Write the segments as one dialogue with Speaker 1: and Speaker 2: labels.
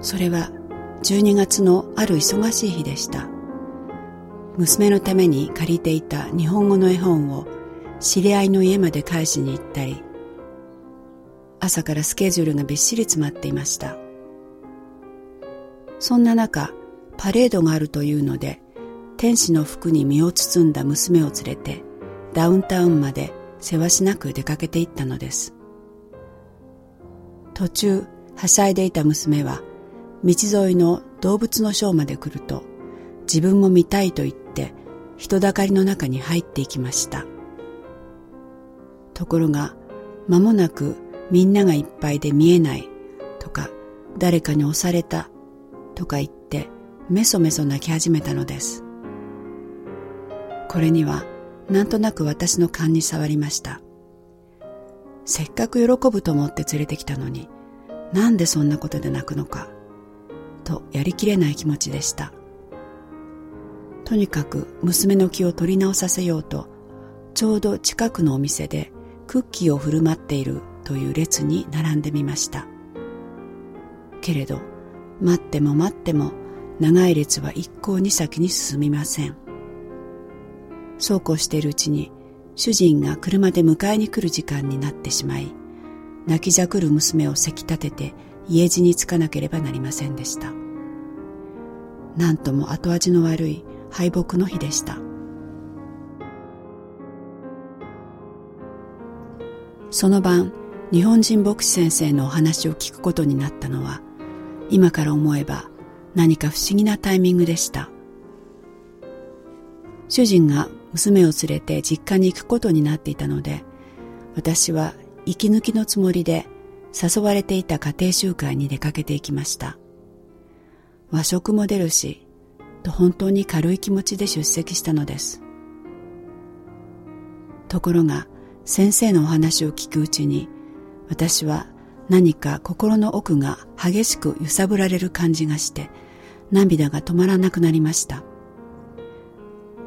Speaker 1: それは12月のある忙しい日でした。娘のために借りていた日本語の絵本を知り合いの家まで返しに行ったり朝からスケジュールがびっしり詰まっていました。そんな中パレードがあるというので天使の服に身を包んだ娘を連れてダウンタウンまでせわしなく出かけていったのです。途中はしゃいでいた娘は道沿いの動物のショーまで来ると自分も見たいと言って人だかりの中に入っていきました。ところが間もなくみんながいっぱいで見えないとか誰かに押されたとか言ってメソメソ泣き始めたのです。これにはなんとなく私の勘に触りました。せっかく喜ぶと思って連れてきたのになんでそんなことで泣くのか。とやりきれない気持ちでした。とにかく娘の気を取り直させようとちょうど近くのお店でクッキーを振る舞っているという列に並んでみました。けれど待っても待っても長い列は一向に先に進みません。そうこうしているうちに主人が車で迎えに来る時間になってしまい泣きじゃくる娘をせき立てて家路につかなければなりませんでした。なんとも後味の悪い敗北の日でした。その晩日本人牧師先生のお話を聞くことになったのは今から思えば何か不思議なタイミングでした。主人が娘を連れて実家に行くことになっていたので私は息抜きのつもりで誘われていた家庭集会に出かけていきました。和食も出るしと本当に軽い気持ちで出席したのです。ところが先生のお話を聞くうちに私は何か心の奥が激しく揺さぶられる感じがして涙が止まらなくなりました。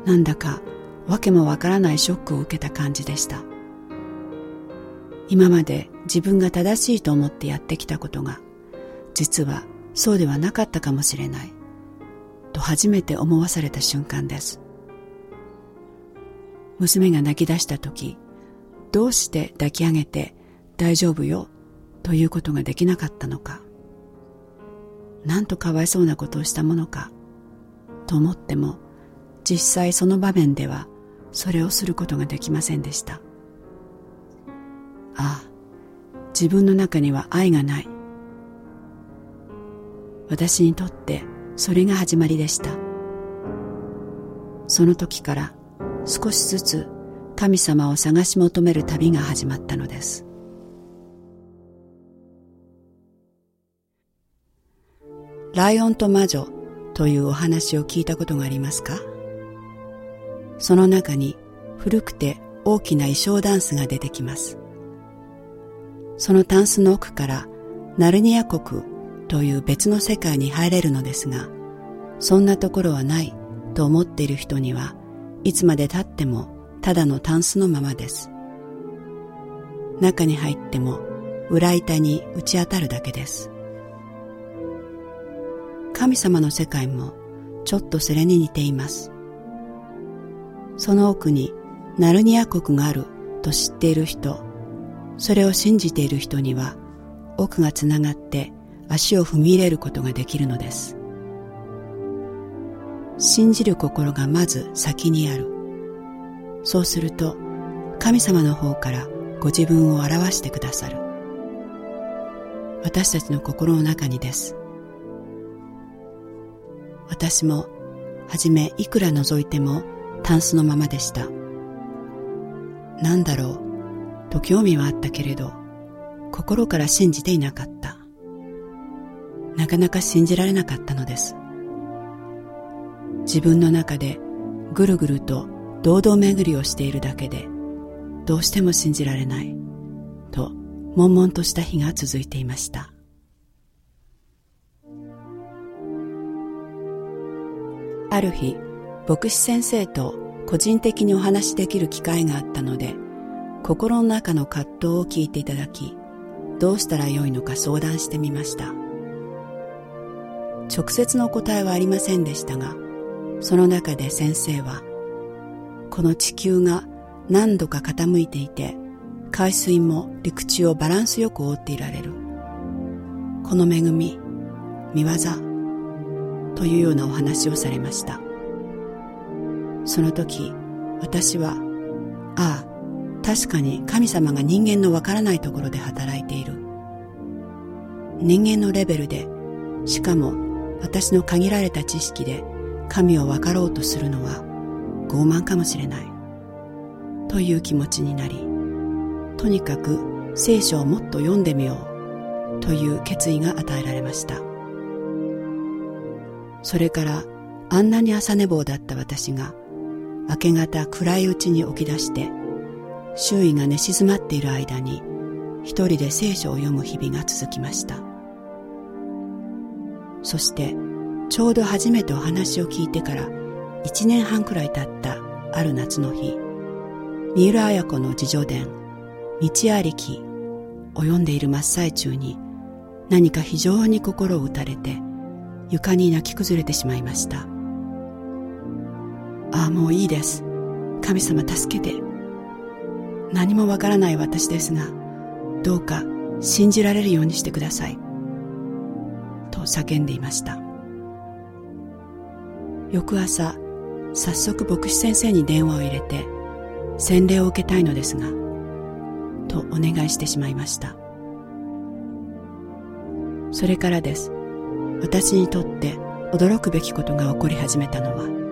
Speaker 1: なんだか訳もわからないショックを受けた感じでした。今まで自分が正しいと思ってやってきたことが実はそうではなかったかもしれないと初めて思わされた瞬間です。娘が泣き出した時どうして抱き上げて大丈夫よということができなかったのかなんとかわいそうなことをしたものかと思っても実際その場面ではそれをすることができませんでした。ああ自分の中には愛がない。私にとってそれが始まりでした。その時から少しずつ神様を探し求める旅が始まったのです。ライオンと魔女というお話を聞いたことがありますか？その中に古くて大きな衣装ダンスが出てきます。そのタンスの奥からナルニア国という別の世界に入れるのですがそんなところはないと思っている人にはいつまで経ってもただのタンスのままです。中に入っても裏板に打ち当たるだけです。神様の世界もちょっとそれに似ています。その奥にナルニア国があると知っている人それを信じている人には奥がつながって足を踏み入れることができるのです。信じる心がまず先にある。そうすると神様の方からご自分を表してくださる。私たちの心の中にです。私もはじめいくら覗いてもタンスのままでした。何だろう。と興味はあったけれど心から信じていなかった。なかなか信じられなかったのです。自分の中でぐるぐると堂々巡りをしているだけでどうしても信じられないと悶々とした日が続いていました。ある日牧師先生と個人的にお話しできる機会があったので心の中の葛藤を聞いていただきどうしたらよいのか相談してみました。直接の答えはありませんでしたがその中で先生はこの地球が何度か傾いていて海水も陸地をバランスよく覆っていられる。この恵み見業というようなお話をされました。その時私はああ確かに神様が人間のわからないところで働いている。人間のレベルでしかも私の限られた知識で神を分かろうとするのは傲慢かもしれない。という気持ちになりとにかく聖書をもっと読んでみようという決意が与えられました。それからあんなに朝寝坊だった私が明け方暗いうちに起き出して周囲が寝静まっている間に一人で聖書を読む日々が続きました。そしてちょうど初めてお話を聞いてから一年半くらい経ったある夏の日三浦綾子の自叙伝道ありきを読んでいる真っ最中に何か非常に心を打たれて床に泣き崩れてしまいましたああもういいです。神様助けて。何もわからない私ですがどうか信じられるようにしてください。と叫んでいました。翌朝早速牧師先生に電話を入れて洗礼を受けたいのですがとお願いしてしまいました。それからです。私にとって驚くべきことが起こり始めたのは